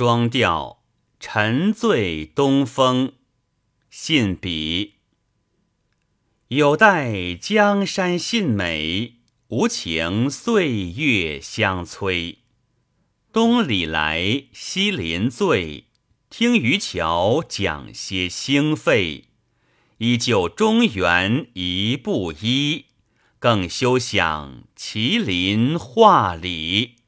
双调沉醉东风，信笔。有待江山信美，无情岁月相催。东里来，西林醉，听渔樵讲些兴废。依旧中原一布衣，更休想麒麟画里。